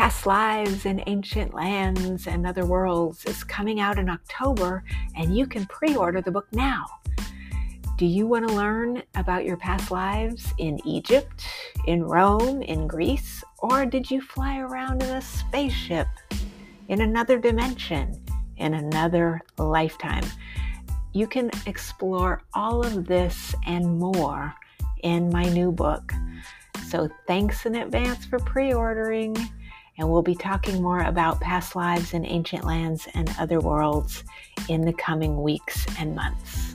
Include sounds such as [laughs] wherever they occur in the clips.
Past Lives in Ancient Lands and Other Worlds is coming out in October, and you can pre order the book now. Do you want to learn about your past lives in Egypt, in Rome, in Greece, or did you fly around in a spaceship in another dimension, in another lifetime? You can explore all of this and more in my new book. So, thanks in advance for pre ordering and we'll be talking more about past lives in ancient lands and other worlds in the coming weeks and months.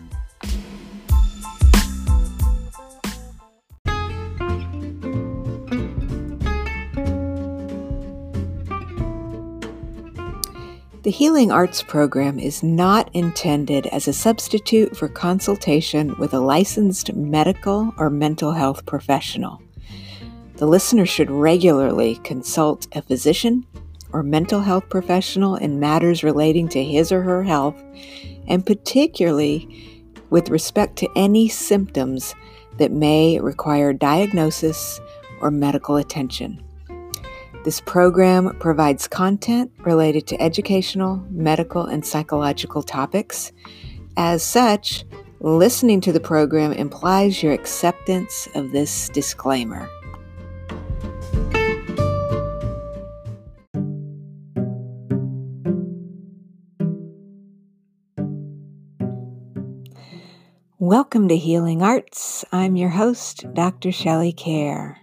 The Healing Arts program is not intended as a substitute for consultation with a licensed medical or mental health professional. The listener should regularly consult a physician or mental health professional in matters relating to his or her health, and particularly with respect to any symptoms that may require diagnosis or medical attention. This program provides content related to educational, medical, and psychological topics. As such, listening to the program implies your acceptance of this disclaimer. Welcome to Healing Arts. I'm your host, Dr. Shelley Kaehr.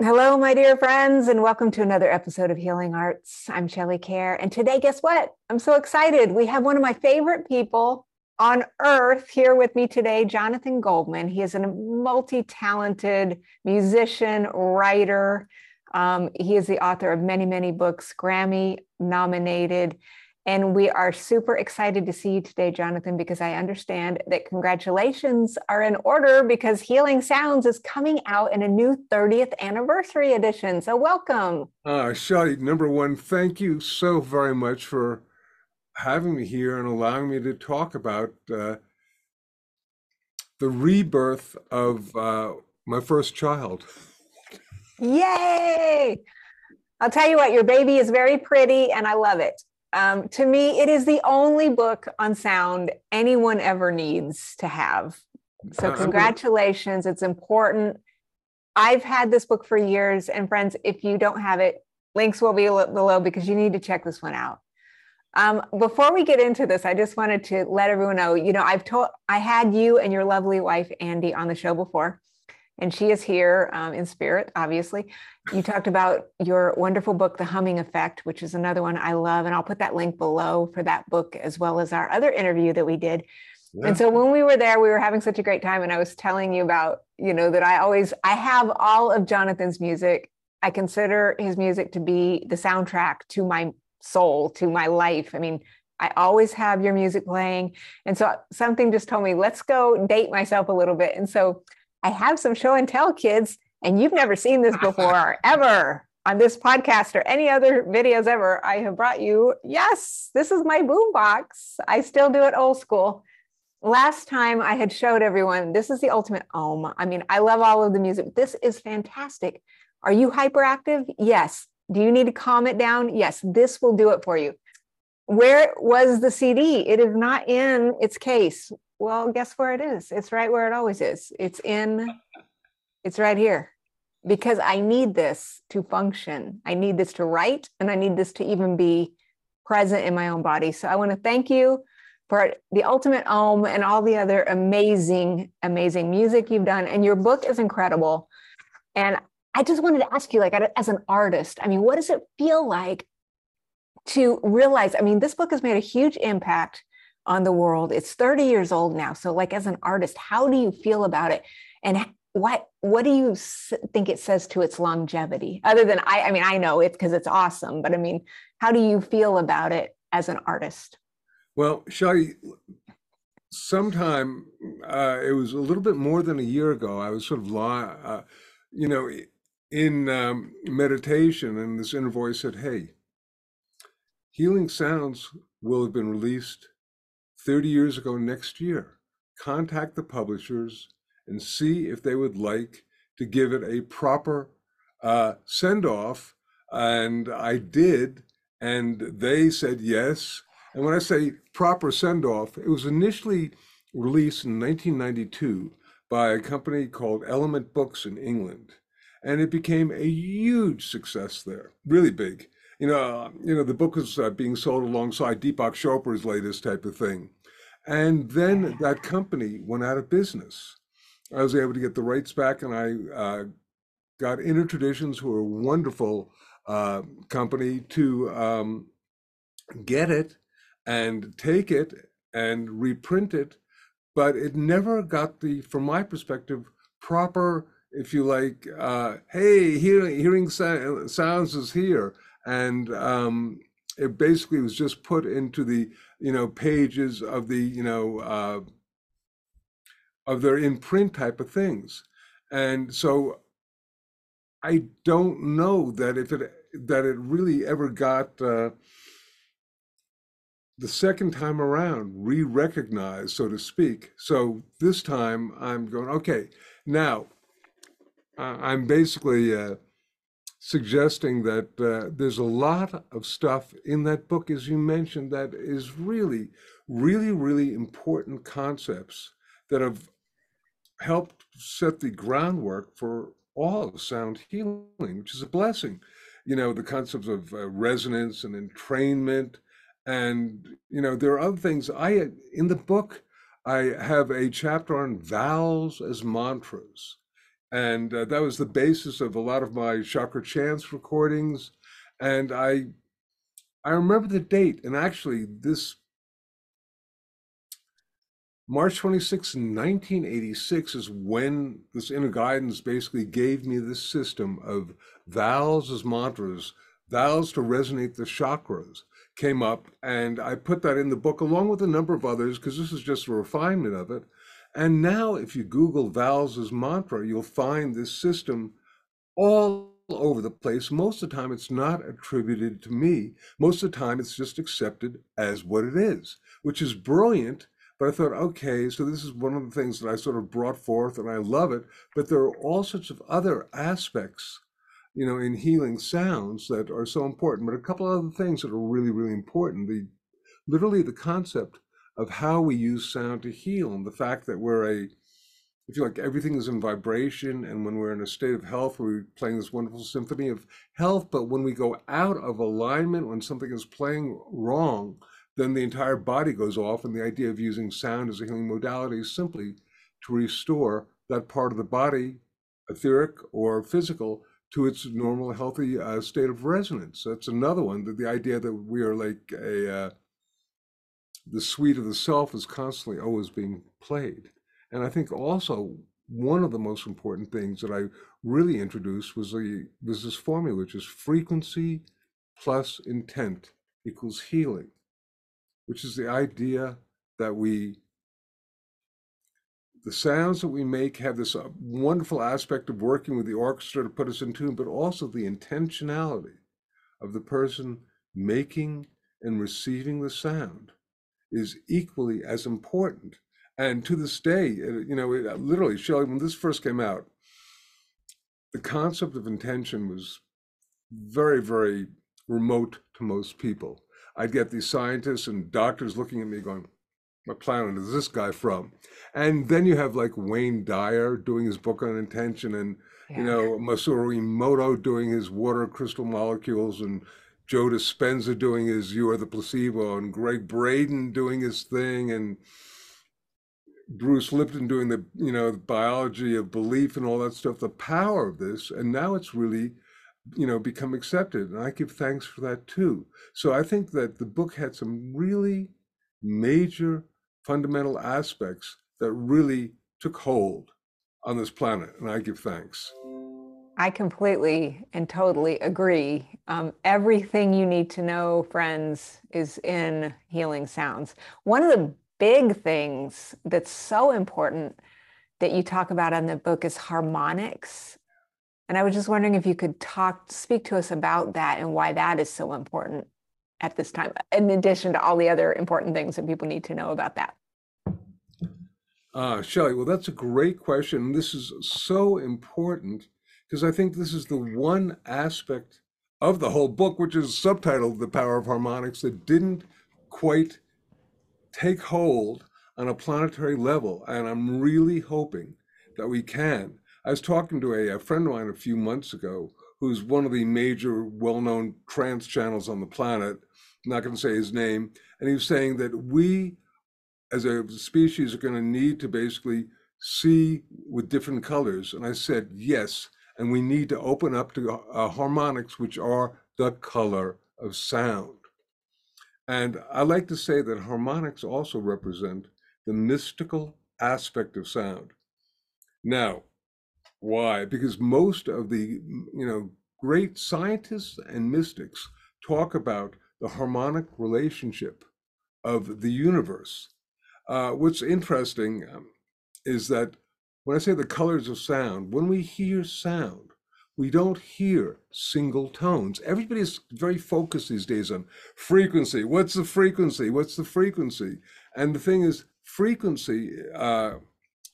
Hello, my dear friends, and welcome to another episode of Healing Arts. I'm Shelley Kaehr. And today, guess what? I'm so excited. We have one of my favorite people on earth here with me today, Jonathan Goldman. He is a multi talented musician, writer. Um, he is the author of many, many books, Grammy nominated. And we are super excited to see you today, Jonathan, because I understand that congratulations are in order because Healing Sounds is coming out in a new 30th anniversary edition. So, welcome. Uh, Shadi, number one, thank you so very much for having me here and allowing me to talk about uh, the rebirth of uh, my first child. Yay! I'll tell you what, your baby is very pretty and I love it. Um, to me, it is the only book on sound anyone ever needs to have. So, congratulations. It's important. I've had this book for years. And, friends, if you don't have it, links will be below because you need to check this one out. Um, before we get into this, I just wanted to let everyone know you know, I've told, I had you and your lovely wife, Andi, on the show before and she is here um, in spirit, obviously. You talked about your wonderful book, The Humming Effect, which is another one I love. And I'll put that link below for that book, as well as our other interview that we did. Yeah. And so when we were there, we were having such a great time. And I was telling you about, you know, that I always, I have all of Jonathan's music. I consider his music to be the soundtrack to my soul, to my life. I mean, I always have your music playing. And so something just told me, let's go date myself a little bit. And so I have some show and tell kids, and you've never seen this before [laughs] ever on this podcast or any other videos ever. I have brought you, yes, this is my boombox. I still do it old school. Last time I had showed everyone, this is the ultimate Om. I mean, I love all of the music. This is fantastic. Are you hyperactive? Yes. Do you need to calm it down? Yes, this will do it for you. Where was the CD? It is not in its case. Well, guess where it is? It's right where it always is. It's in, it's right here because I need this to function. I need this to write and I need this to even be present in my own body. So I want to thank you for the ultimate Om and all the other amazing, amazing music you've done. And your book is incredible. And I just wanted to ask you, like, as an artist, I mean, what does it feel like to realize? I mean, this book has made a huge impact on the world. It's 30 years old now. So, like, as an artist, how do you feel about it? And what what do you think it says to its longevity? Other than i i mean i know it because it's awesome but i mean how do you feel about it as an artist? Well shelly sometime uh, it was a little bit more than a year ago i was sort of uh, you know in um, meditation and this inner voice said hey healing sounds will have been released 30 years ago next year. Contact the publishers and see if they would like to give it a proper uh, send off. And I did, and they said yes. And when I say proper send off, it was initially released in 1992 by a company called Element Books in England. And it became a huge success there, really big. You know, you know, the book was uh, being sold alongside Deepak Chopra's latest type of thing. And then that company went out of business. I was able to get the rights back, and I uh, got Inner Traditions, who are a wonderful uh, company, to um, get it and take it and reprint it. But it never got the, from my perspective, proper, if you like, uh, hey, hearing, hearing sounds is here. And um, it basically was just put into the, you know, pages of the, you know, uh, of their in print type of things. And so I don't know that if it that it really ever got uh, the second time around re-recognized, so to speak. So this time I'm going okay. Now I'm basically uh, suggesting that uh, there's a lot of stuff in that book, as you mentioned, that is really, really, really important concepts that have helped set the groundwork for all of sound healing, which is a blessing. You know, the concepts of uh, resonance and entrainment. And, you know, there are other things. I, in the book, I have a chapter on vowels as mantras. And uh, that was the basis of a lot of my chakra chants recordings. And I, I remember the date. And actually, this March 26, 1986 is when this inner guidance basically gave me this system of vowels as mantras, vowels to resonate the chakras came up. And I put that in the book along with a number of others because this is just a refinement of it. And now, if you Google vowels as mantra, you'll find this system all over the place. Most of the time, it's not attributed to me. Most of the time, it's just accepted as what it is, which is brilliant but I thought, okay, so this is one of the things that I sort of brought forth and I love it. But there are all sorts of other aspects, you know, in healing sounds that are so important. But a couple other things that are really, really important. The literally the concept of how we use sound to heal and the fact that we're a if you like everything is in vibration and when we're in a state of health we're playing this wonderful symphony of health but when we go out of alignment when something is playing wrong then the entire body goes off. And the idea of using sound as a healing modality is simply to restore that part of the body, etheric or physical, to its normal, healthy uh, state of resonance. That's another one. That the idea that we are like a uh, the suite of the self is constantly always being played. And I think also one of the most important things that I really introduced was the was this formula, which is frequency plus intent equals healing which is the idea that we the sounds that we make have this uh, wonderful aspect of working with the orchestra to put us in tune, but also the intentionality of the person making and receiving the sound is equally as important. And to this day, you know, it, literally, Shelly, when this first came out, the concept of intention was very, very remote to most people. I'd get these scientists and doctors looking at me going, what planet is this guy from? And then you have like Wayne Dyer doing his book on intention and, yeah. you know, Masaru Emoto doing his water crystal molecules and Joe Dispenza doing his You Are the Placebo and Gregg Braden doing his thing and Bruce Lipton doing the, you know, the biology of belief and all that stuff, the power of this. And now it's really you know, become accepted. And I give thanks for that too. So I think that the book had some really major fundamental aspects that really took hold on this planet, and I give thanks. I completely and totally agree. Um, everything you need to know, friends, is in Healing Sounds. One of the big things that's so important that you talk about in the book is harmonics. And I was just wondering if you could talk, speak to us about that and why that is so important at this time, in addition to all the other important things that people need to know about that. Uh, Shelley, well, that's a great question. This is so important because I think this is the one aspect of the whole book, which is subtitled The Power of Harmonics, that didn't quite take hold on a planetary level. And I'm really hoping that we can. I was talking to a, a friend of mine a few months ago who's one of the major well known trance channels on the planet. I'm not going to say his name. And he was saying that we as a species are going to need to basically see with different colors. And I said, yes. And we need to open up to uh, harmonics, which are the color of sound. And I like to say that harmonics also represent the mystical aspect of sound. Now, why? Because most of the, you know, great scientists and mystics talk about the harmonic relationship of the universe uh, what's interesting um, is that when I say the colors of sound, when we hear sound, we don't hear single tones. Everybody's very focused these days on frequency. What's the frequency? What's the frequency? And the thing is, frequency uh,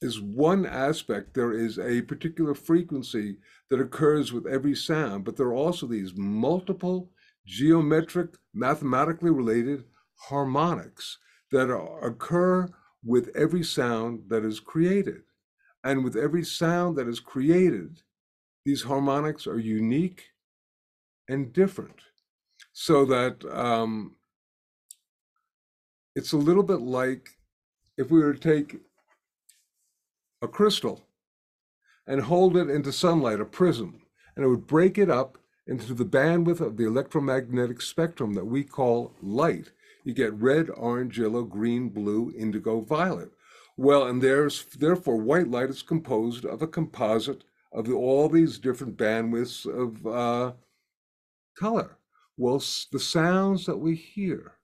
is one aspect. There is a particular frequency that occurs with every sound, but there are also these multiple geometric, mathematically related harmonics that occur with every sound that is created. And with every sound that is created, these harmonics are unique and different. So that um, it's a little bit like if we were to take a crystal and hold it into sunlight, a prism, and it would break it up into the bandwidth of the electromagnetic spectrum that we call light you get red, orange, yellow, green, blue, indigo, violet. Well, and there's therefore white light is composed of a composite of the, all these different bandwidths of uh, color. Well, the sounds that we hear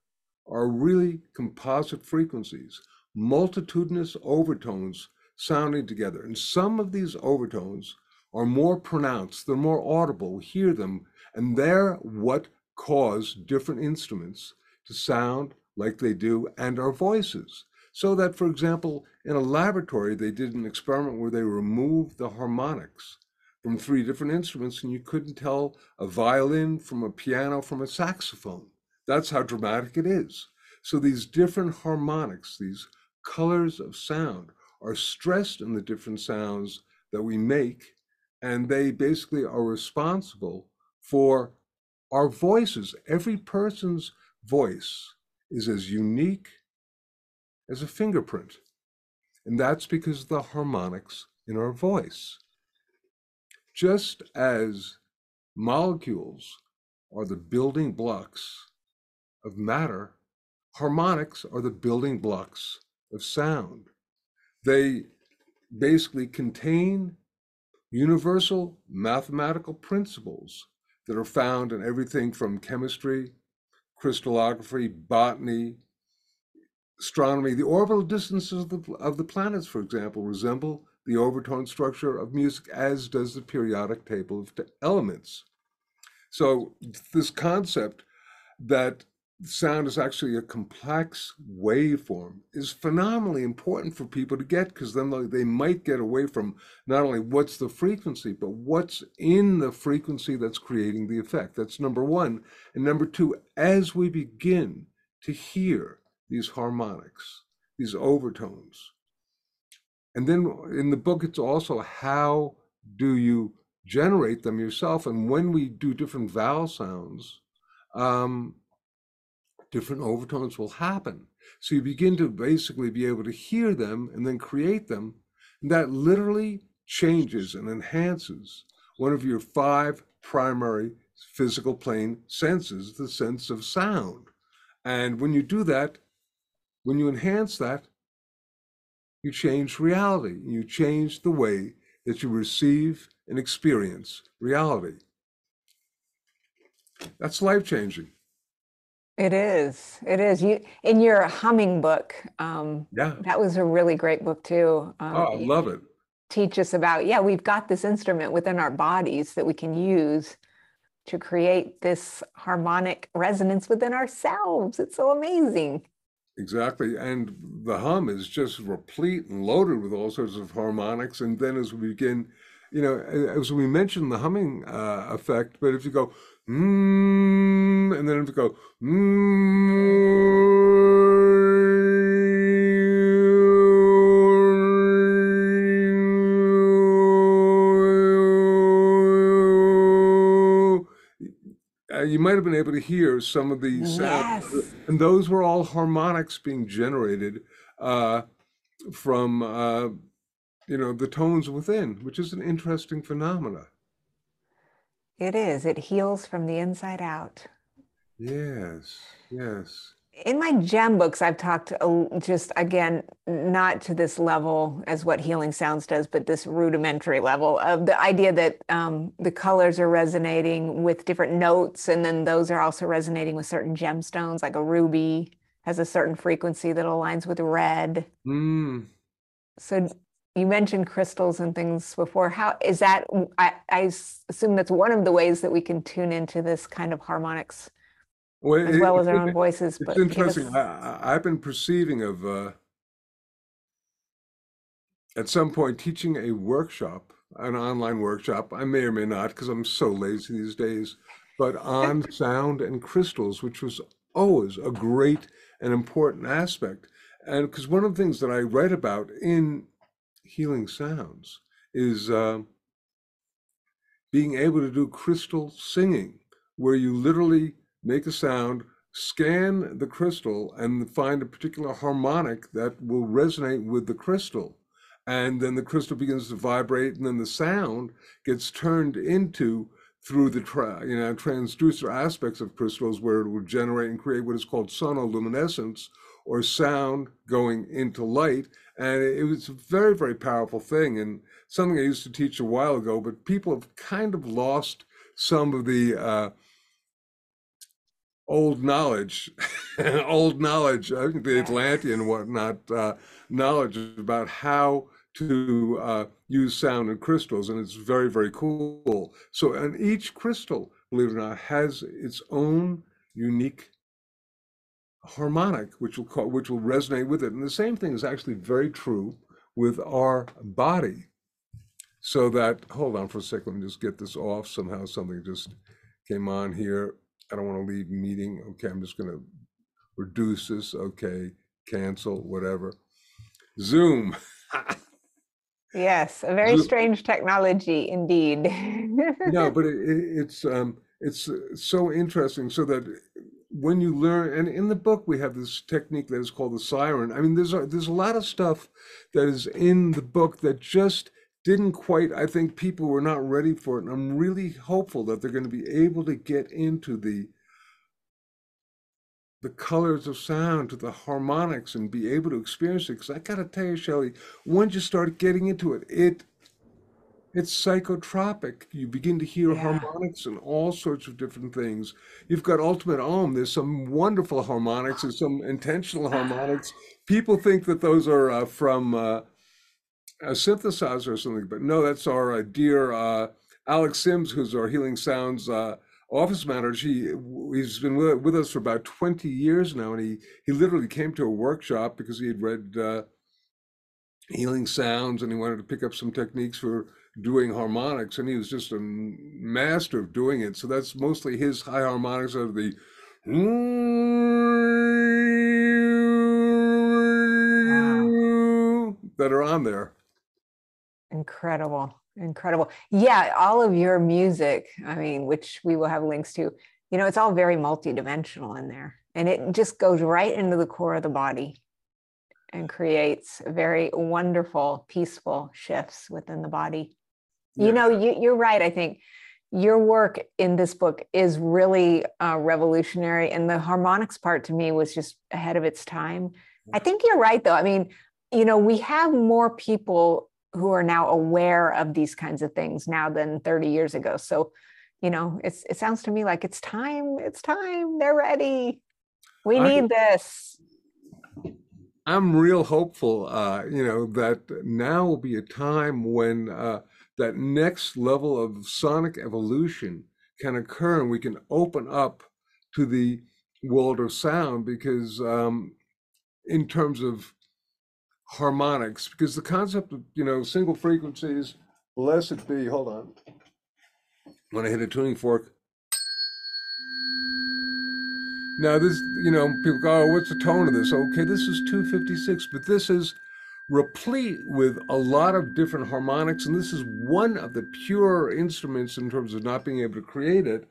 are really composite frequencies, multitudinous overtones sounding together. And some of these overtones are more pronounced, they're more audible, we hear them, and they're what cause different instruments to sound like they do and our voices. So that, for example, in a laboratory, they did an experiment where they removed the harmonics from three different instruments, and you couldn't tell a violin from a piano from a saxophone. That's how dramatic it is. So these different harmonics, these colors of sound, are stressed in the different sounds that we make, and they basically are responsible for our voices. Every person's voice is as unique as a fingerprint. And that's because of the harmonics in our voice. Just as molecules are the building blocks of matter, harmonics are the building blocks of sound. They basically contain universal mathematical principles that are found in everything from chemistry crystallography, botany, astronomy. The orbital distances of the, of the planets, for example, resemble the overtone structure of music, as does the periodic table of elements. So, this concept that sound is actually a complex waveform is phenomenally important for people to get because then they might get away from not only what's the frequency, but what's in the frequency that's creating the effect. That's number one. And number two, as we begin to hear these harmonics, these overtones, and then in the book, it's also how do you generate them yourself? And when we do different vowel sounds, um, different overtones will happen. So you begin to basically be able to hear them and then create them. And that literally changes and enhances one of your five primary physical plane senses, the sense of sound. And when you do that, when you enhance that, you change reality. You change the way that you receive and experience reality. That's life changing. It is. It is. You in your humming book. Um, Yeah. that was a really great book too. Um, Oh, I love it. teach us about yeah, we've got this instrument within our bodies that we can use to create this harmonic resonance within ourselves. It's so amazing. Exactly. And the hum is just replete and loaded with all sorts of harmonics. And then as we begin, you know, as we mentioned the humming uh, effect, but if you go, mm, and then go, uh, you might have been able to hear some of the sounds, Yes. and those were all harmonics being generated uh, from uh, you know the tones within, which is an interesting phenomena. It is. It heals from the inside out. Yes, yes, in my gem books i've talked just again not to this level as what healing sounds does but this rudimentary level of the idea that um, the colors are resonating with different notes and then those are also resonating with certain gemstones like a ruby has a certain frequency that aligns with red. Mm, so you mentioned crystals and things before. How is that I assume that's one of the ways that we can tune into this kind of harmonics well, as well as our own [laughs] voices It's but interesting. us- I, I've been perceiving of uh, at some point teaching a workshop, an online workshop. I may or may not because I'm so lazy these days, but on [laughs] sound and crystals, which was always a great and important aspect. And because one of the things that I write about in Healing Sounds is uh, being able to do crystal singing, where you literally make a sound, scan the crystal, and find a particular harmonic that will resonate with the crystal. And then the crystal begins to vibrate, and then the sound gets turned into through the you know transducer aspects of crystals, where it will generate and create what is called sonoluminescence, or sound going into light. And it was a very, very powerful thing, and something I used to teach a while ago. But people have kind of lost some of the uh, old knowledge, [laughs] old knowledge, I think the Atlantean whatnot, uh, knowledge about how to uh, use sound and crystals, and it's very, very cool. So, and each crystal, believe it or not, has its own unique harmonic, which will call, which will resonate with it. And the same thing is actually very true with our body. So that, hold on for a second, let me just get this off. Somehow something just came on here. I don't want to leave meeting. Okay, I'm just going to reduce this. Okay, cancel, whatever. Zoom. Yes, a very Zo- strange technology indeed. no, [laughs] but it, it, it's um, it's uh, so interesting. So that when you learn, and in the book we have this technique that is called the siren. I mean, there's a, there's a lot of stuff that is in the book that just didn't quite. I think people were not ready for it, and I'm really hopeful that they're going to be able to get into the the colors of sound to the harmonics and be able to experience it. Because I got to tell you, Shelley, once you start getting into it, it it's psychotropic. You begin to hear Yeah. harmonics and all sorts of different things. You've got Ultimate Om. There's some wonderful harmonics and some intentional [sighs] harmonics. People think that those are uh, from uh, a synthesizer or something, but no, that's our uh, dear uh, Alex Sims, who's our Healing Sounds uh, office manager. He he's been with, with us for about 20 years now, and he he literally came to a workshop because he had read uh, Healing Sounds and he wanted to pick up some techniques for doing harmonics, and he was just a master of doing it. So that's mostly his high harmonics of the that are on there. Incredible. Incredible. Yeah, all of your music, I mean, which we will have links to, you know, it's all very multidimensional in there. And it just goes right into the core of the body and creates very wonderful, peaceful shifts within the body. Yeah. You know, you, you're right. I think your work in this book is really uh, revolutionary. And the harmonics part to me was just ahead of its time. I think you're right, though. I mean, you know, we have more people who are now aware of these kinds of things now than 30 years ago. So, you know, it's it sounds to me like it's time, it's time, they're ready. We I- need this. I'm real hopeful, uh, you know, that now will be a time when uh, that next level of sonic evolution can occur and we can open up to the world of sound because, um, in terms of harmonics, because the concept of, you know, single frequencies, blessed be, hold on, when I hit a tuning fork, Now this, you know, people go, oh, what's the tone of this? Okay, this is 256, but this is replete with a lot of different harmonics, and this is one of the pure instruments in terms of not being able to create it,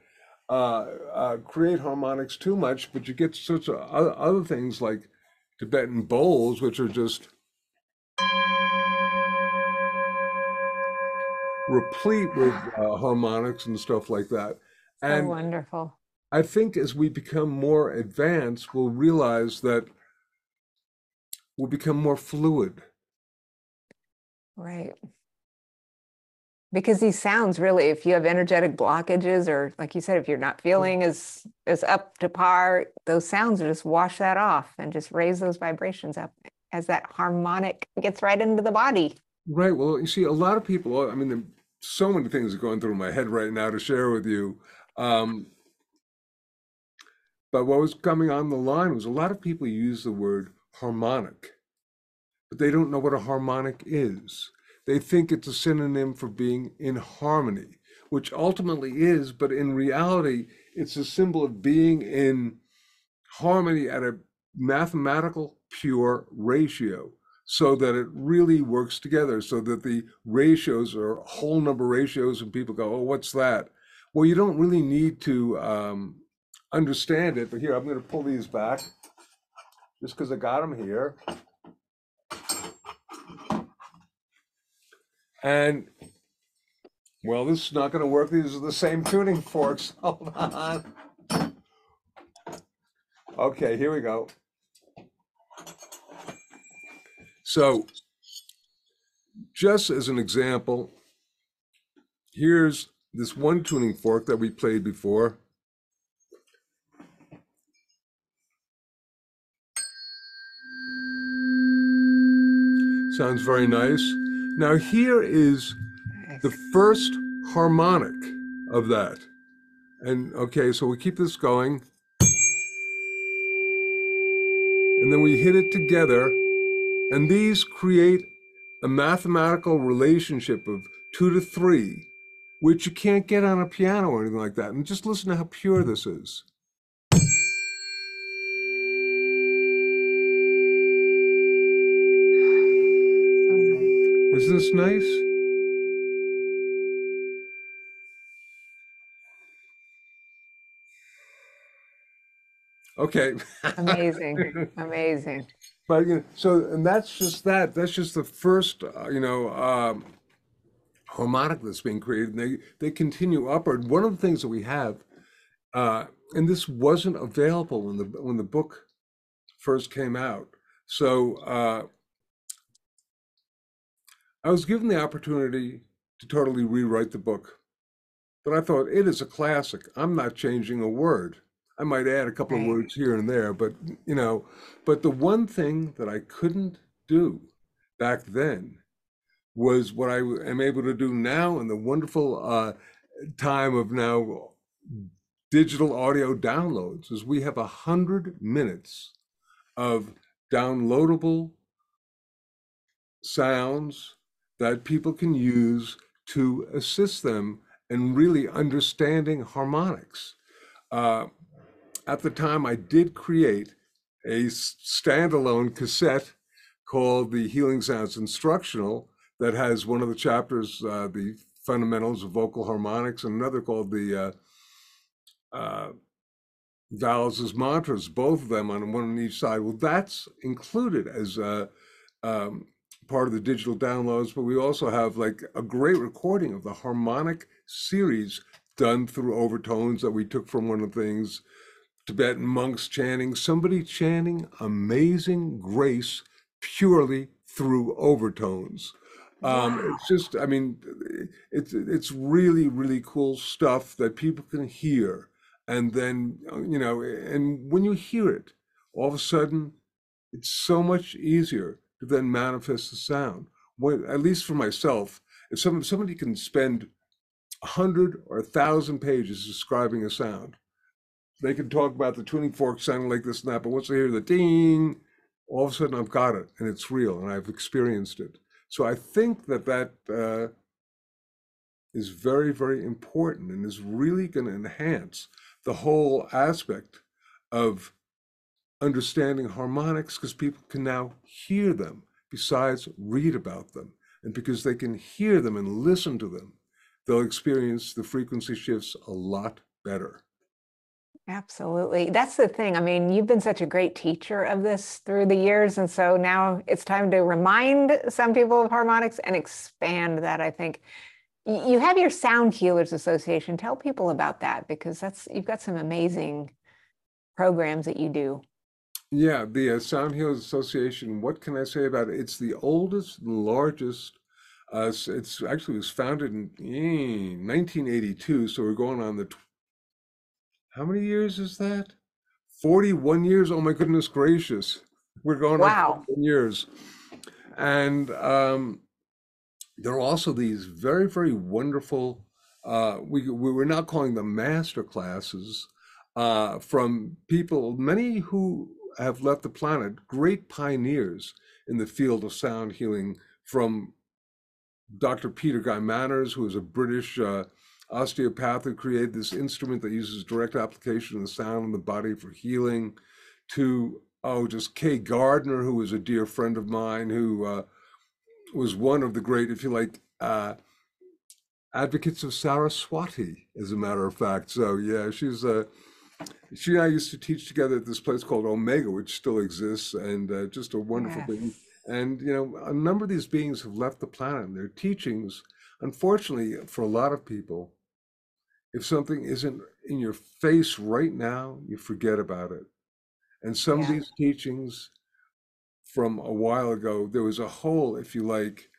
uh, uh, create harmonics too much, but you get such a, other things like Tibetan bowls, which are just replete with uh, harmonics and stuff like that. So And wonderful. I think as we become more advanced, we'll realize that we'll become more fluid. Right. Because these sounds really, if you have energetic blockages, or like you said, if you're not feeling as as up to par, those sounds will just wash that off and just raise those vibrations up as that harmonic gets right into the body. Right. Well, you see, a lot of people, I mean, there, so many things are going through my head right now to share with you. Um, but what was coming on the line was a lot of people use the word harmonic, but they don't know what a harmonic is. They think it's a synonym for being in harmony, which ultimately is, but in reality, it's a symbol of being in harmony at a mathematical pure ratio so that it really works together so that the ratios are whole number ratios and people go oh what's that? Well you don't really need to um, understand it but here i'm going to pull these back just because i got them here. And well this is not going to work these are the same tuning forks [laughs] hold on. Okay here we go so just as an example, here's this one tuning fork that we played before. Sounds very nice. Now here is the first harmonic of that. And okay, so we keep this going. And then we hit it together. And these create a mathematical relationship of two to three, which you can't get on a piano or anything like that. And just listen to how pure this is. Isn't this nice? Okay. Amazing. [laughs] Amazing. But you know, so and that's just that. That's just the first, uh, you know, um, harmonic that's being created. And they they continue upward. One of the things that we have, uh, and this wasn't available when the when the book first came out. So uh, I was given the opportunity to totally rewrite the book, but I thought it is a classic. I'm not changing a word. I might add a couple of words here and there, but you know, but the one thing that I couldn't do back then was what I am able to do now in the wonderful uh, time of now digital audio downloads is we have a hundred minutes of downloadable sounds that people can use to assist them in really understanding harmonics. Uh, at the time, I did create a standalone cassette called the Healing Sounds Instructional that has one of the chapters, uh, the fundamentals of vocal harmonics, and another called the uh, uh, vowels as mantras, both of them on one on each side. Well, that's included as uh, um, part of the digital downloads, but we also have like a great recording of the harmonic series done through overtones that we took from one of the things Tibetan monks chanting, somebody chanting Amazing Grace purely through overtones. Um, Wow. it's just, I mean, it's it's really, really cool stuff that people can hear. And then, you know, and when you hear it, all of a sudden, it's so much easier to then manifest the sound. When, at least for myself, if some, somebody can spend a hundred or a thousand pages describing a sound, they can talk about the tuning fork sounding like this and that, but once they hear the ding, all of a sudden I've got it and it's real and I've experienced it. So I think that that uh, is very, very important and is really going to enhance the whole aspect of understanding harmonics because people can now hear them besides read about them. And because they can hear them and listen to them, they'll experience the frequency shifts a lot better. Absolutely. That's the thing. I mean, you've been such a great teacher of this through the years. And so now it's time to remind some people of harmonics and expand that, I think. You have your Sound Healers Association. Tell people about that because that's you've got some amazing programs that you do. Yeah, the uh, Sound Healers Association, what can I say about it? It's the oldest and largest. Uh, it's actually was founded in eh, 1982, so we're going on the how many years is that? 41 years. Oh my goodness gracious. We're going on Wow. 41 years. And um, there are also these very, very wonderful, uh, we, we we're now calling them master classes uh, from people, many who have left the planet, great pioneers in the field of sound healing, from Dr. Peter Guy Manners, who is a British uh, osteopath who created this instrument that uses direct application of the sound in the body for healing, to, oh, just Kay Gardner, who was a dear friend of mine, who uh, was one of the great, if you like, uh, advocates of Saraswati, as a matter of fact. So yeah, she's uh, she and I used to teach together at this place called Omega, which still exists, and uh, just a wonderful Yes. thing. And you know, a number of these beings have left the planet, and their teachings, unfortunately, for a lot of people, if something isn't in your face right now, you forget about it. And some of these teachings from a while ago, there was a whole, if you like,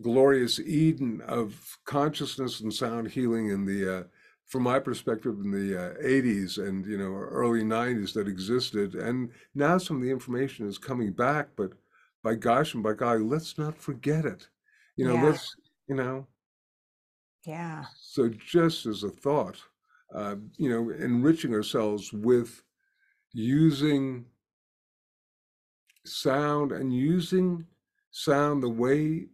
glorious Eden of consciousness and sound healing in the, uh, from my perspective, in the uh, 80s and you know early 90s that existed, and now some of the information is coming back. But by gosh and by golly, let's not forget it. You know, Yeah. let's you know. Yeah. So just as a thought, uh, you know, enriching ourselves with using sound and using sound the way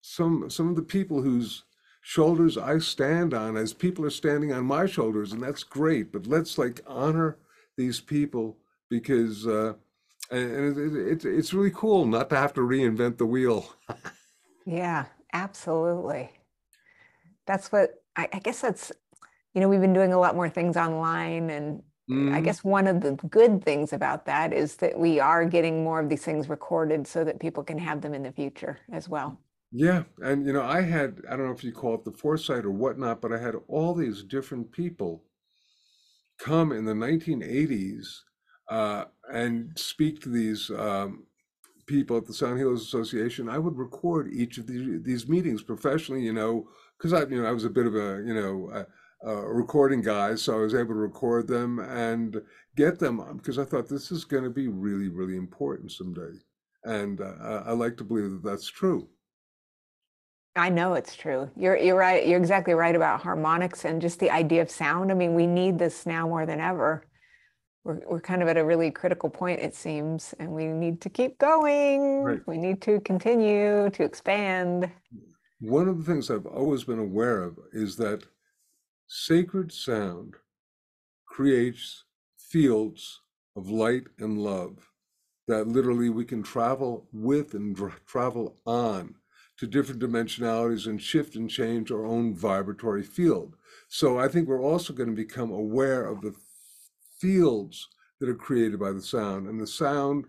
some some of the people whose shoulders I stand on as people are standing on my shoulders, and that's great. But let's like honor these people because uh, and, and it, it, it's it's really cool not to have to reinvent the wheel. [laughs] Yeah, absolutely. That's what I, I guess that's, you know, we've been doing a lot more things online. And I Mhm. guess one of the good things about that is that we are getting more of these things recorded so that people can have them in the future as well. Yeah, and you know, I had, I don't know if you call it the foresight or whatnot, but I had all these different people come in the 1980s uh, and speak to these um, people at the Sound Healers Association. I would record each of these these meetings professionally, you know, because I, you know, I was a bit of a, you know, a, a recording guy, so I was able to record them and get them because I thought this is going to be really, really important someday, and uh, I I like to believe that that's true. I know it's true. You're you're right. You're exactly right about harmonics and just the idea of sound. I mean, we need this now more than ever. We're we're kind of at a really critical point, it seems, and we need to keep going. Right. We need to continue to expand. One of the things I've always been aware of is that sacred sound creates fields of light and love that literally we can travel with and travel on to different dimensionalities and shift and change our own vibratory field. So I think we're also going to become aware of the fields that are created by the sound, and the sound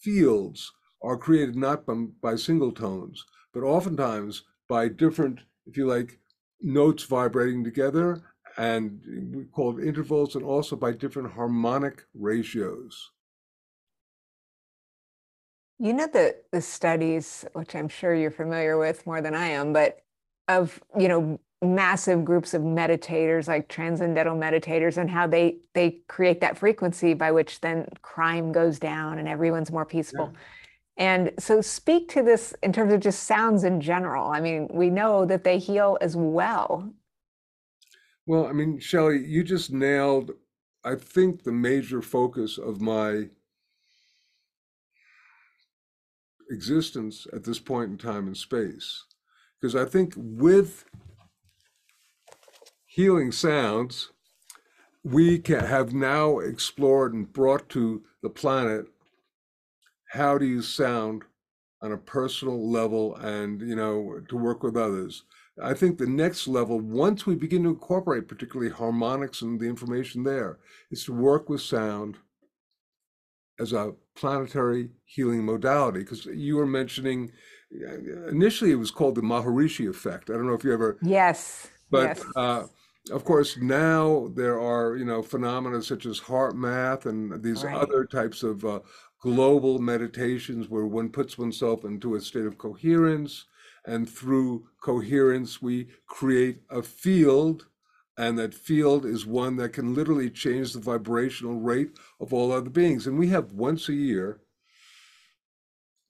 fields are created not by, by single tones, but oftentimes by different, if you like, notes vibrating together, and we call it intervals, and also by different harmonic ratios. You know the the studies, which I'm sure you're familiar with more than I am, but of you know massive groups of meditators like transcendental meditators and how they they create that frequency by which then crime goes down and everyone's more peaceful. Yeah. And so speak to this in terms of just sounds in general. I mean, we know that they heal as well. Well, I mean, Shelley, you just nailed I think the major focus of my existence at this point in time and space. Because I think with healing sounds, we can have now explored and brought to the planet how do you sound on a personal level and you know to work with others? I think the next level once we begin to incorporate particularly harmonics and the information there is to work with sound as a planetary healing modality. Because you were mentioning initially it was called the maharishi effect. I don't know if you ever yes. But yes. Uh, of course now there are you know phenomena such as HeartMath and these right. other types of uh, global meditations where one puts oneself into a state of coherence and through coherence we create a field and that field is one that can literally change the vibrational rate of all other beings. And we have once a year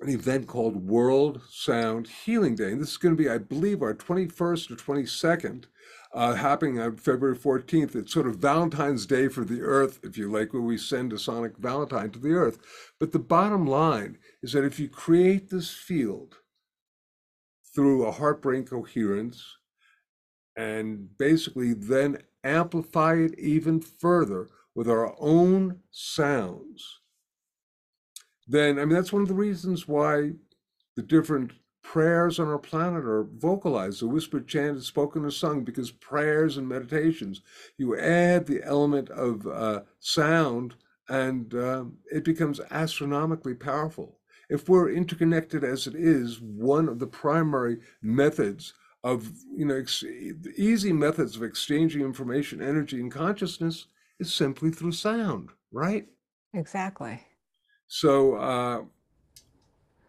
an event called World Sound Healing Day. And this is going to be, I believe, our 21st or 22nd, uh, happening on February 14th. It's sort of Valentine's Day for the Earth, if you like, where we send a sonic Valentine to the Earth. But the bottom line is that if you create this field through a heart brain coherence, and basically then amplify it even further with our own sounds, then, I mean, that's one of the reasons why the different prayers on our planet are vocalized, the whispered chant is spoken or sung, because prayers and meditations, you add the element of uh, sound and uh, it becomes astronomically powerful. If we're interconnected as it is, one of the primary methods of you know ex- easy methods of exchanging information energy and consciousness is simply through sound right? Exactly. So uh,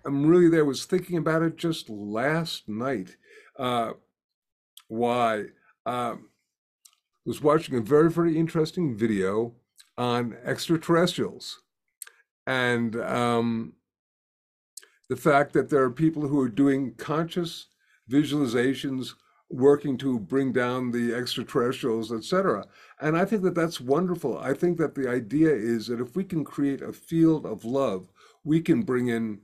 i'm really there was thinking about it just last night uh, why uh, was watching a very very interesting video on extraterrestrials and um, the fact that there are people who are doing conscious visualizations working to bring down the extraterrestrials, etc. And I think that that's wonderful. I think that the idea is that if we can create a field of love, we can bring in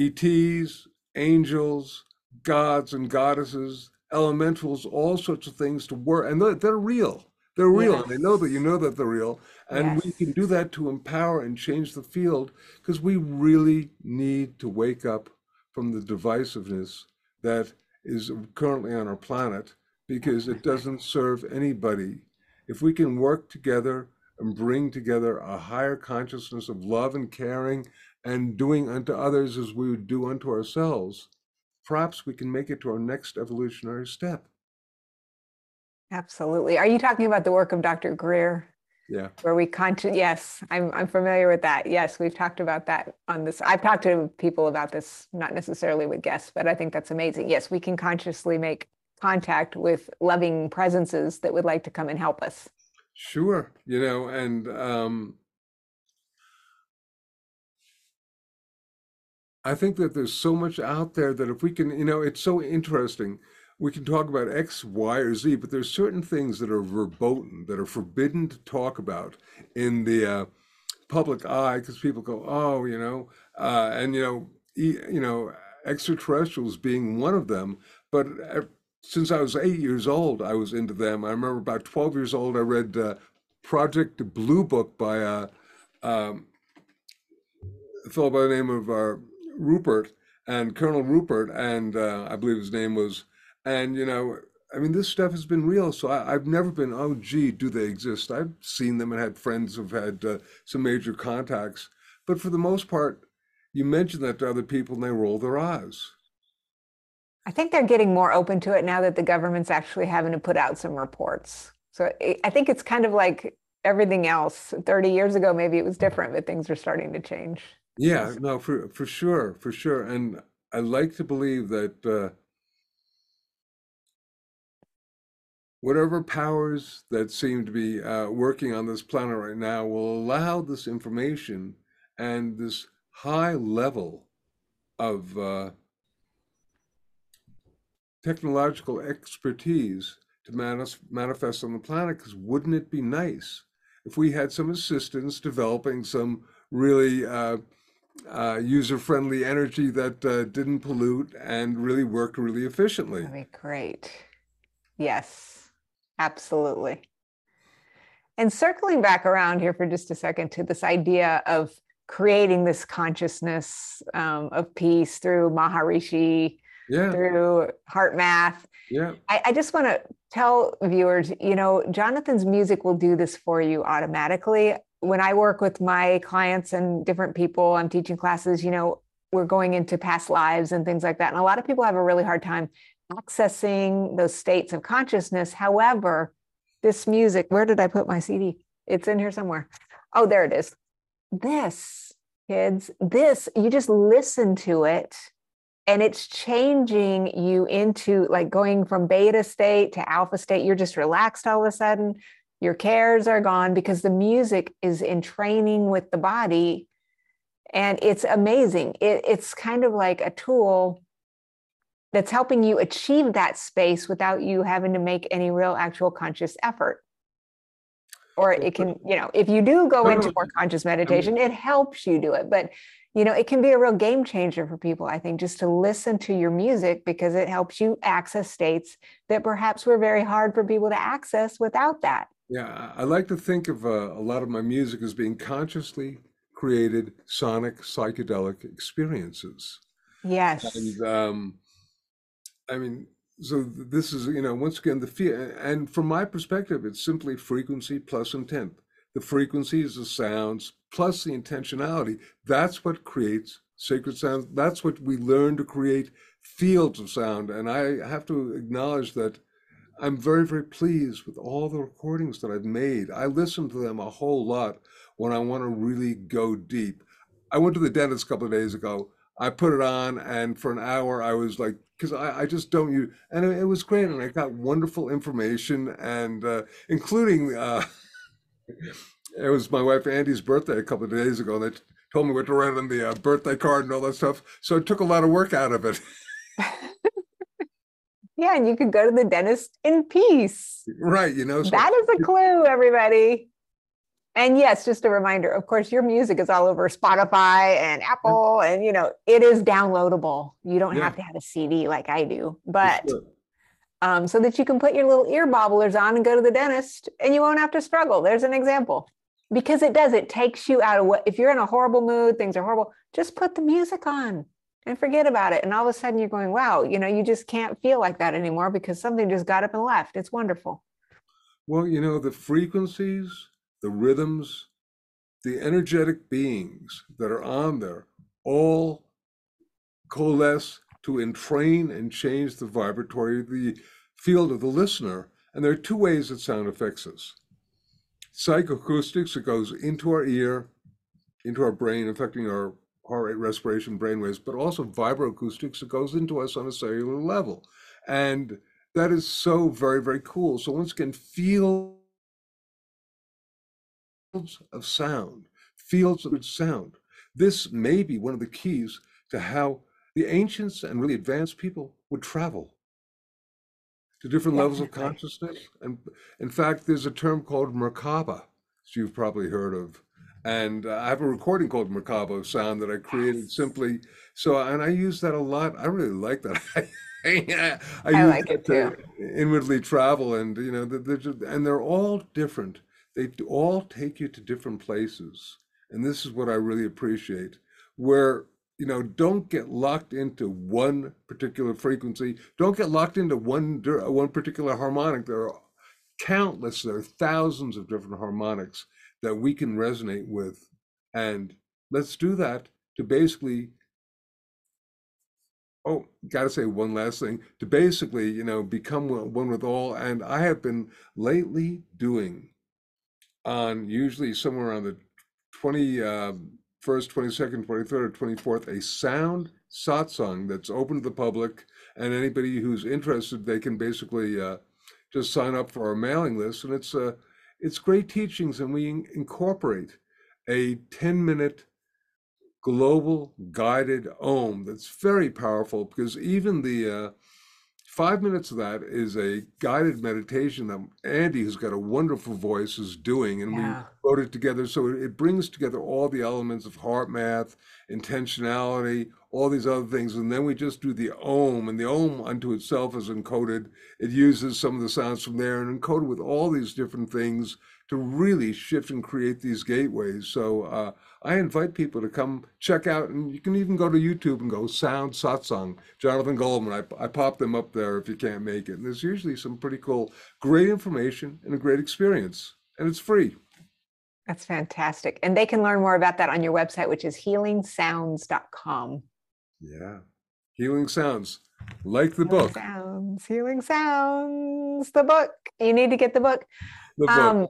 ETs, angels, gods and goddesses, elementals, all sorts of things to work. And they're, they're real. They're real. Yes. And they know that you know that they're real. And yes. we can do that to empower and change the field because we really need to wake up from the divisiveness that is currently on our planet because it doesn't serve anybody. If we can work together and bring together a higher consciousness of love and caring and doing unto others as we would do unto ourselves, perhaps we can make it to our next evolutionary step. Absolutely. Are you talking about the work of Dr. Greer? Yeah. Where we conscious, yes, I'm, I'm familiar with that. Yes, we've talked about that on this. I've talked to people about this, not necessarily with guests, but I think that's amazing. Yes, we can consciously make contact with loving presences that would like to come and help us. Sure. You know, and um, I think that there's so much out there that if we can, you know, it's so interesting we can talk about X, Y, or Z, but there's certain things that are verboten, that are forbidden to talk about in the uh, public eye, because people go, oh, you know, uh, and you know, e- you know, extraterrestrials being one of them. But uh, since I was eight years old, I was into them. I remember about 12 years old, I read uh, Project Blue Book by uh, um, a fellow by the name of uh, Rupert and Colonel Rupert, and uh, I believe his name was and, you know, I mean, this stuff has been real. So I, have never been, oh, gee, do they exist? I've seen them and had friends who've had uh, some major contacts. But for the most part, you mention that to other people and they roll their eyes. I think they're getting more open to it now that the government's actually having to put out some reports. So I think it's kind of like everything else. 30 years ago, maybe it was different, but things are starting to change. Yeah, no, for for sure, for sure. And I like to believe that uh, whatever powers that seem to be uh, working on this planet right now will allow this information and this high level of uh, technological expertise to manifest on the planet. Because wouldn't it be nice if we had some assistance developing some really uh, user-friendly energy that uh, didn't pollute and really worked really efficiently? That'd be great. Yes, absolutely. And circling back around here for just a second to this idea of creating this consciousness um, of peace through Maharishi, Yeah, through HeartMath. yeah, I, I just want to tell viewers, you know, Jonathan's music will do this for you automatically. When I work with my clients and different people, I'm teaching classes, you know, we're going into past lives and things like that. And a lot of people have a really hard time accessing those states of consciousness. However, this music, where did I put my CD? It's in here somewhere. Oh, there it is. This, kids, this, you just listen to it and it's changing you into like going from beta state to alpha state. You're just relaxed all of a sudden. Your cares are gone because the music is entraining with the body. And it's amazing. It, it's kind of like a tool that's helping you achieve that space without you having to make any real actual conscious effort. Or it can, you know, if you do go into more conscious meditation, it helps you do it. But you know, it can be a real game changer for people, I think, just to listen to your music because it helps you access states that perhaps were very hard for people to access without that. yeah. I like to think of uh, a lot of my music as being consciously created sonic psychedelic experiences. Yes. And um, I mean, so this is, you know, once again, the fear, and from my perspective, it's simply frequency plus intent. The frequency is the sounds plus the intentionality. That's what creates sacred sounds. That's what we learn to create fields of sound. And I have to acknowledge that I'm very, very pleased with all the recordings that I've made. I listen to them a whole lot when I want to really go deep. I went to the dentist a couple of days ago. I put it on, and for an hour, I was like, because I, I just don't use, and it, it was great, and I got wonderful information, and uh, including uh, [laughs] it was my wife Andi's birthday a couple of days ago. They told me what to write on the uh, birthday card and all that stuff, so it took a lot of work out of it. [laughs] Yeah, and you could go to the dentist in peace. Right, you know, so That is a clue, everybody. And yes, just a reminder, of course, your music is all over Spotify and Apple, and you know, it is downloadable. You don't Yeah. have to have a CD like I do, but sure. um, so that you can put your little ear bobblers on and go to the dentist and you won't have to struggle. There's an example. Because it does, it takes you out of what if you're in a horrible mood, things are horrible, just put the music on and forget about it. And all of a sudden you're going, wow, you know, you just can't feel like that anymore because something just got up and left. It's wonderful. Well, you know, the frequencies, the rhythms, the energetic beings that are on there all coalesce to entrain and change the vibratory, the field of the listener. And there are two ways that sound affects us. Psychoacoustics, it goes into our ear, into our brain, affecting our heart rate, respiration, brain waves, but also vibroacoustics, it goes into us on a cellular level. And that is so very, very cool. So once again, feel fields of sound, fields of sound. This may be one of the keys to how the ancients and really advanced people would travel to different levels of consciousness. And in fact, there's a term called Merkaba, which you've probably heard of. And uh, I have a recording called Merkaba of sound that I created Yes. simply. So, and I use that a lot. I really like that. I, [laughs] I I use like it too. to inwardly travel, and you know, they're and they're all different. They all take you to different places, and this is what I really appreciate. Where you know, don't get locked into one particular frequency. Don't get locked into one one particular harmonic. There are countless, there are thousands of different harmonics that we can resonate with, and let's do that to basically Oh, gotta say one last thing. To basically, you know, become one one with all. And I have been lately doing on usually somewhere around the 20 um, 21st, 22nd, 23rd, or 24th, a sound satsang that's open to the public. And anybody who's interested, they can basically uh, just sign up for our mailing list. And it's, uh, it's great teachings, and we incorporate a 10 minute global guided om that's very powerful because even the uh, five minutes of that is a guided meditation that Andi, who's got a wonderful voice, is doing, and Yeah. we wrote it together. So it brings together all the elements of HeartMath, intentionality, all these other things, and then we just do the Om, and the Om unto itself is encoded. It uses some of the sounds from there and encoded with all these different things to really shift and create these gateways. So uh, I invite people to come check out, and you can even go to YouTube and go Sound Satsang, Jonathan Goldman. I, I pop them up there if you can't make it. And there's usually some pretty cool, great information and a great experience, and it's free. That's fantastic. And they can learn more about that on your website, which is healingsounds.com. Yeah, healing sounds like the Healing book. Sounds, Healing Sounds, the book. You need to get the book. The book. Um,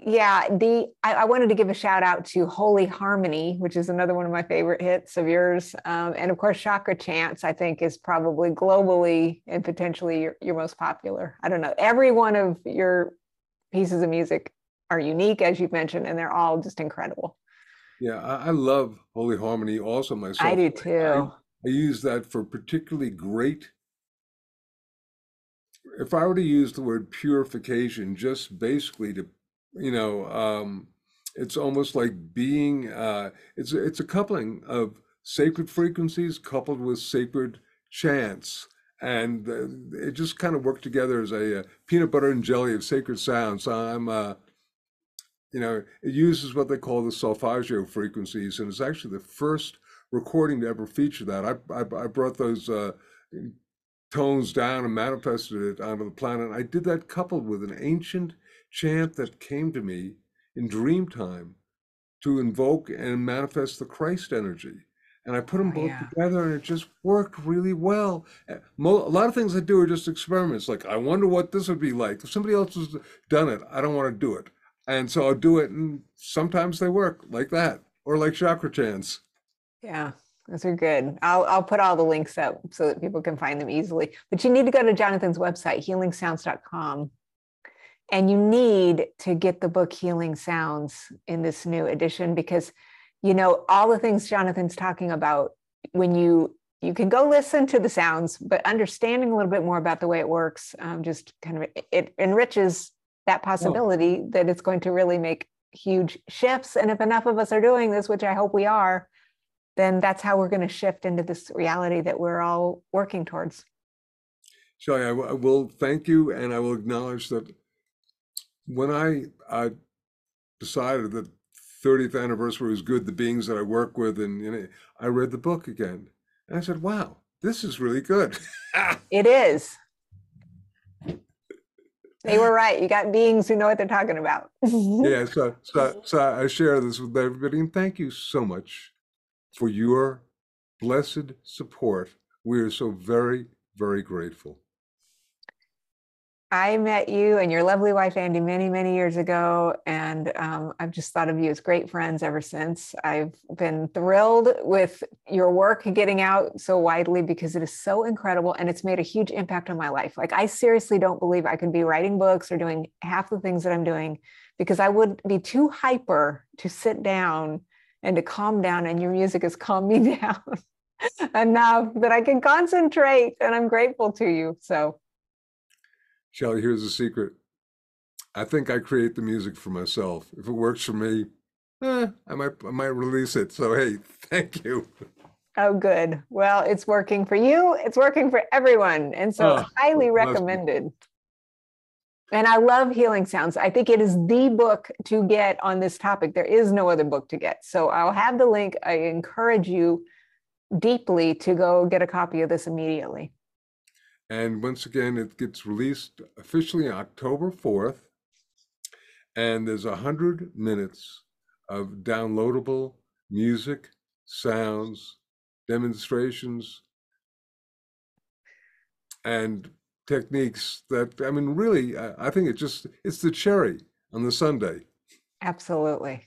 yeah, the I, I wanted to give a shout out to Holy Harmony, which is another one of my favorite hits of yours, um, and of course Chakra Chants. I think is probably globally and potentially your, your most popular. I don't know. Every one of your pieces of music are unique, as you've mentioned, and they're all just incredible. yeah, I, I love Holy Harmony also myself. I do I, too. I use that for particularly great. If I were to use the word purification, just basically to, you know, um, it's almost like being, uh, it's a- it's a coupling of sacred frequencies coupled with sacred chants, and uh, it just kind of worked together as a, uh peanut butter and jelly of sacred sounds. So I'm, uh, you know, it uses what they call the solfeggio frequencies, and it's actually the first recording to ever feature that. I I, I brought those uh, tones down and manifested it onto the planet. I did that coupled with an ancient chant that came to me in dream time to invoke and manifest the Christ energy. And I put them Oh, both yeah. together, and it just worked really well. Uh, a lot of things I do are just experiments. Like, I wonder what this would be like. If somebody else has done it, I don't want to do it. And so I'll do it, and sometimes they work like that, or like chakra chants. Yeah, those are good. I'll I'll put all the links up so that people can find them easily. But you need to go to Jonathan's website, healingsounds.com. And you need to get the book Healing Sounds in this new edition because you know all the things Jonathan's talking about when you you can go listen to the sounds, but understanding a little bit more about the way it works um, just kind of it enriches that possibility that it's going to really make huge shifts. And if enough of us are doing this, which I hope we are, then that's how we're going to shift into this reality that we're all working towards. Shelley, I, w- I will thank you, and I will acknowledge that when I uh, decided that 30th anniversary was good, the beings that I work with, and you know, I read the book again, and I said, "Wow, this is really good." [laughs] It is. They were right. You got beings who know what they're talking about. [laughs] yeah, so, so so I share this with everybody, and thank you so much for your blessed support. We are so very, very grateful. I met you and your lovely wife, Andi, many, many years ago. And um, I've just thought of you as great friends ever since. I've been thrilled with your work getting out so widely because it is so incredible and it's made a huge impact on my life. Like, I seriously don't believe I could be writing books or doing half the things that I'm doing because I would be too hyper to sit down and to calm down. And your music has calmed me [laughs] down enough that I can concentrate. And I'm grateful to you. So, Shelley, here's a secret. I think I create the music for myself. If it works for me, eh, I might I might release it. So hey, [laughs] thank you. Oh, good. Well, it's working for you. It's working for everyone. And so, Oh, highly recommended. And I love Healing Sounds. I think it is the book to get on this topic. There is no other book to get. So, I'll have the link. I encourage you deeply to go get a copy of this immediately. And once again, it gets released officially October 4th. And there's a hundred minutes of downloadable music, sounds, demonstrations, and techniques that I mean, really, I think it just it's the cherry on the sundae. Absolutely.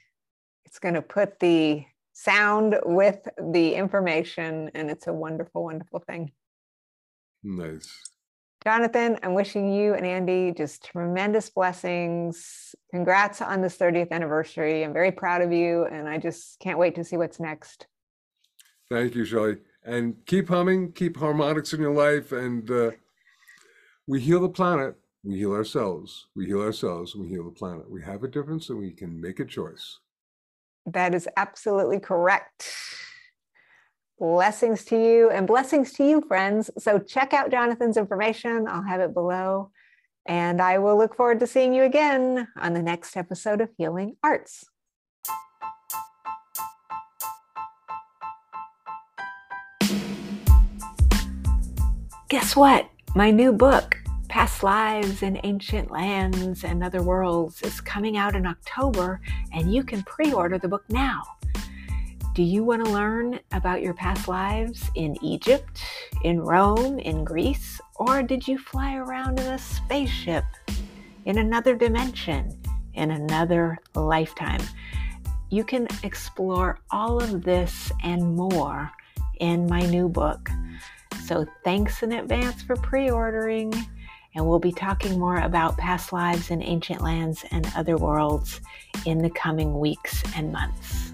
It's going to put the sound with the information, and it's a wonderful, wonderful thing. Nice. Jonathan, I'm wishing you and Andi just tremendous blessings. Congrats on this 30th anniversary. I'm very proud of you, and I just can't wait to see what's next. Thank you, Shelley. And keep humming, keep harmonics in your life, and uh, we heal the planet, we heal ourselves, we heal ourselves, and we heal the planet. We have a difference, and we can make a choice. That is absolutely correct. Blessings to you and blessings to you, friends. So check out Jonathan's information. I'll have it below. And I will look forward to seeing you again on the next episode of Healing Arts. Guess what? My new book, Past Lives in Ancient Lands and Other Worlds, is coming out in October, and you can pre order the book now. Do you want to learn about your past lives in Egypt, in Rome, in Greece, or did you fly around in a spaceship in another dimension, in another lifetime? You can explore all of this and more in my new book. So, thanks in advance for pre ordering. And we'll be talking more about past lives in ancient lands and other worlds in the coming weeks and months.